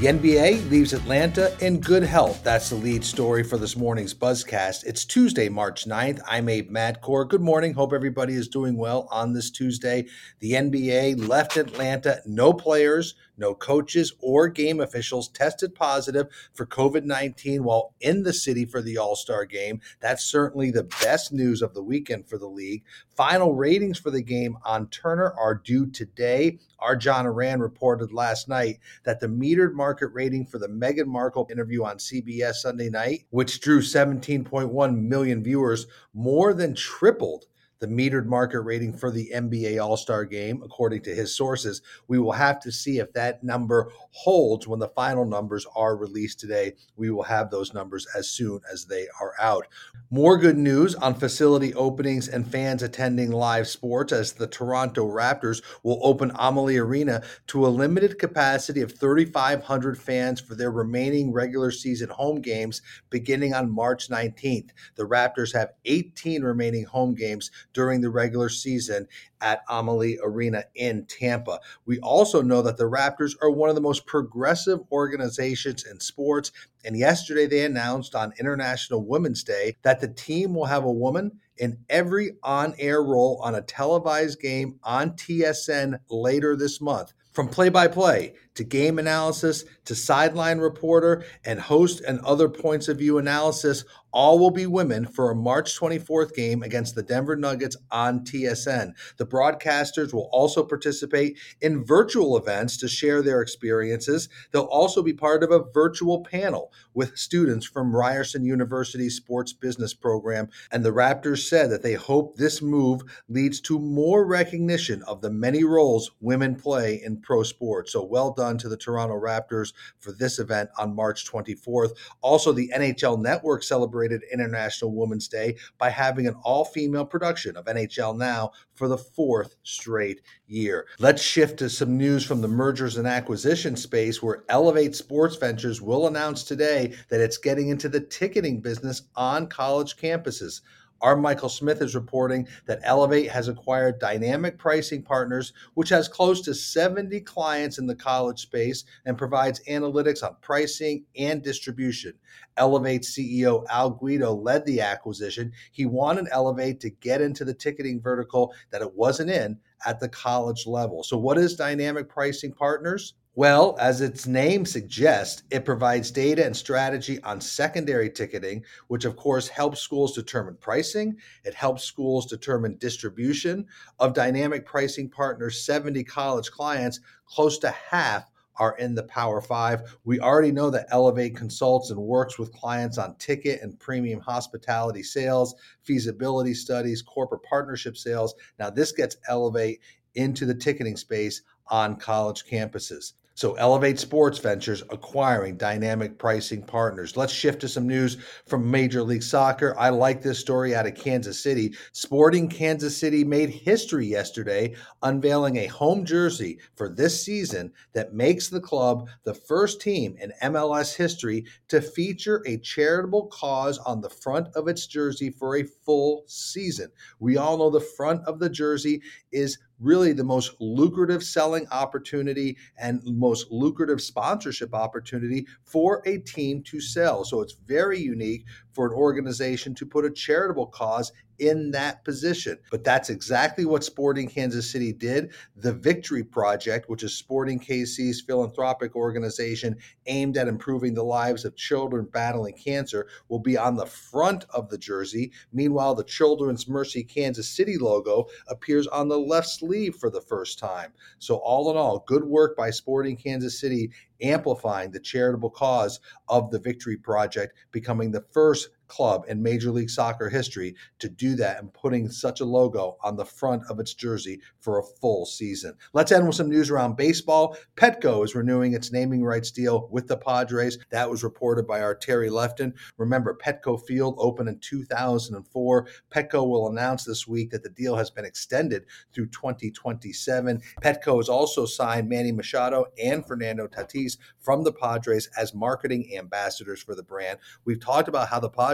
The NBA leaves Atlanta in good health. That's the lead story for this morning's Buzzcast. It's Tuesday, March 9th. I'm Abe Madkour. Good morning. Hope everybody is doing well on this Tuesday. The NBA left Atlanta, no players, no coaches or game officials tested positive for COVID 19 while in the city for the All Star game. That's certainly the best news of the weekend for the league. Final ratings for the game on Turner are due today. Our John Ourand reported last night that the metered market rating for the Meghan Markle interview on CBS Sunday night, which drew 17.1 million viewers, more than tripled the metered market rating for the NBA All Star game, according to his sources. We will have to see if that number holds when the final numbers are released today. We will have those numbers as soon as they are out. More good news on facility openings and fans attending live sports as the Toronto Raptors will open Amalie Arena to a limited capacity of 3,500 fans for their remaining regular season home games beginning on March 19th. The Raptors have 18 remaining home games during the regular season at Amalie Arena in Tampa. We also know that the Raptors are one of the most progressive organizations in sports. And yesterday they announced on International Women's Day that the team will have a woman in every on air role on a televised game on TSN later this month. From play by play to game analysis to sideline reporter and host and other points of view analysis, all will be women for a March 24th game against the Denver Nuggets on TSN. The broadcasters will also participate in virtual events to share their experiences. They'll also be part of a virtual panel with students from Ryerson University's sports business program. And the Raptors said that they hope this move leads to more recognition of the many roles women play in pro sports. So well done to the Toronto Raptors for this event on March 24th. Also, the NHL Network celebrated International Women's Day by having an all female production of NHL Now for the fourth straight year. Let's shift to some news from the mergers and acquisition space where Elevate Sports Ventures will announce today that it's getting into the ticketing business on college campuses. Our Michael Smith is reporting that Elevate has acquired Dynamic Pricing Partners, which has close to 70 clients in the college space and provides analytics on pricing and distribution. Elevate CEO Al Guido led the acquisition. He wanted Elevate to get into the ticketing vertical that it wasn't in at the college level. So, what is Dynamic Pricing Partners? Well, as its name suggests, it provides data and strategy on secondary ticketing, which of course helps schools determine pricing. It helps schools determine distribution. Of dynamic pricing partners, 70 college clients, close to half are in the Power Five. We already know that Elevate consults and works with clients on ticket and premium hospitality sales, feasibility studies, corporate partnership sales. Now, this gets Elevate into the ticketing space on college campuses. So, Elevate Sports Ventures acquiring dynamic pricing partners. Let's shift to some news from Major League Soccer. I like this story out of Kansas City. Sporting Kansas City made history yesterday, unveiling a home jersey for this season that makes the club the first team in MLS history to feature a charitable cause on the front of its jersey for a full season. We all know the front of the jersey is really the most lucrative selling opportunity and most lucrative sponsorship opportunity for a team to sell. So it's very unique for an organization to put a charitable cause in that position. But that's exactly what Sporting Kansas City did. The Victory Project, which is Sporting KC's philanthropic organization aimed at improving the lives of children battling cancer, will be on the front of the jersey. Meanwhile, the Children's Mercy Kansas City logo appears on the left sleeve for the first time. So, all in all, good work by Sporting Kansas City amplifying the charitable cause of the Victory Project, becoming the first club in Major League Soccer history to do that and putting such a logo on the front of its jersey for a full season. Let's end with some news around baseball. Petco is renewing its naming rights deal with the Padres. That was reported by our Terry Lefton. Remember, Petco Field opened in 2004. Petco will announce this week that the deal has been extended through 2027. Petco has also signed Manny Machado and Fernando Tatis from the Padres as marketing ambassadors for the brand. We've talked about how the Padres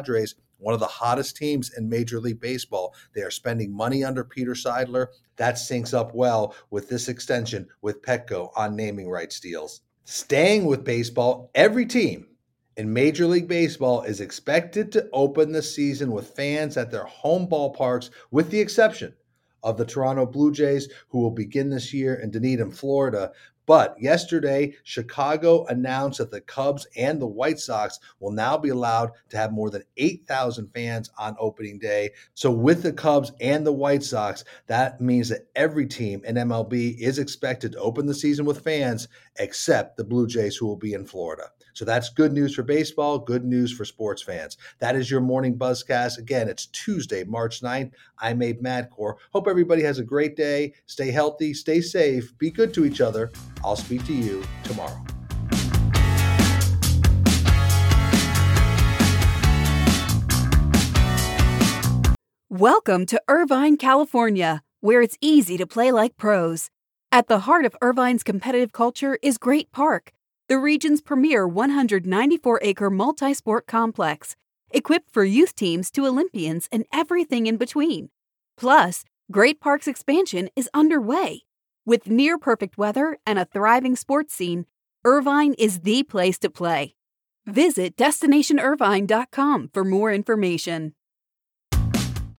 one of the hottest teams in Major League Baseball. They are spending money under Peter Seidler. That syncs up well with this extension with Petco on naming rights deals. Staying with baseball, every team in Major League Baseball is expected to open the season with fans at their home ballparks, with the exception of the Toronto Blue Jays, who will begin this year in Dunedin, Florida. But yesterday, Chicago announced that the Cubs and the White Sox will now be allowed to have more than 8,000 fans on opening day. So, with the Cubs and the White Sox, that means that every team in MLB is expected to open the season with fans, except the Blue Jays, who will be in Florida. So that's good news for baseball, good news for sports fans. That is your morning buzzcast. Again, it's Tuesday, March 9th. I'm Abe Madkour. Hope everybody has a great day. Stay healthy, stay safe, be good to each other. I'll speak to you tomorrow. Welcome to Irvine, California, where it's easy to play like pros. At the heart of Irvine's competitive culture is Great Park the region's premier 194 acre multi sport complex, equipped for youth teams to Olympians and everything in between. Plus, Great Park's expansion is underway. With near perfect weather and a thriving sports scene, Irvine is the place to play. Visit destinationirvine.com for more information.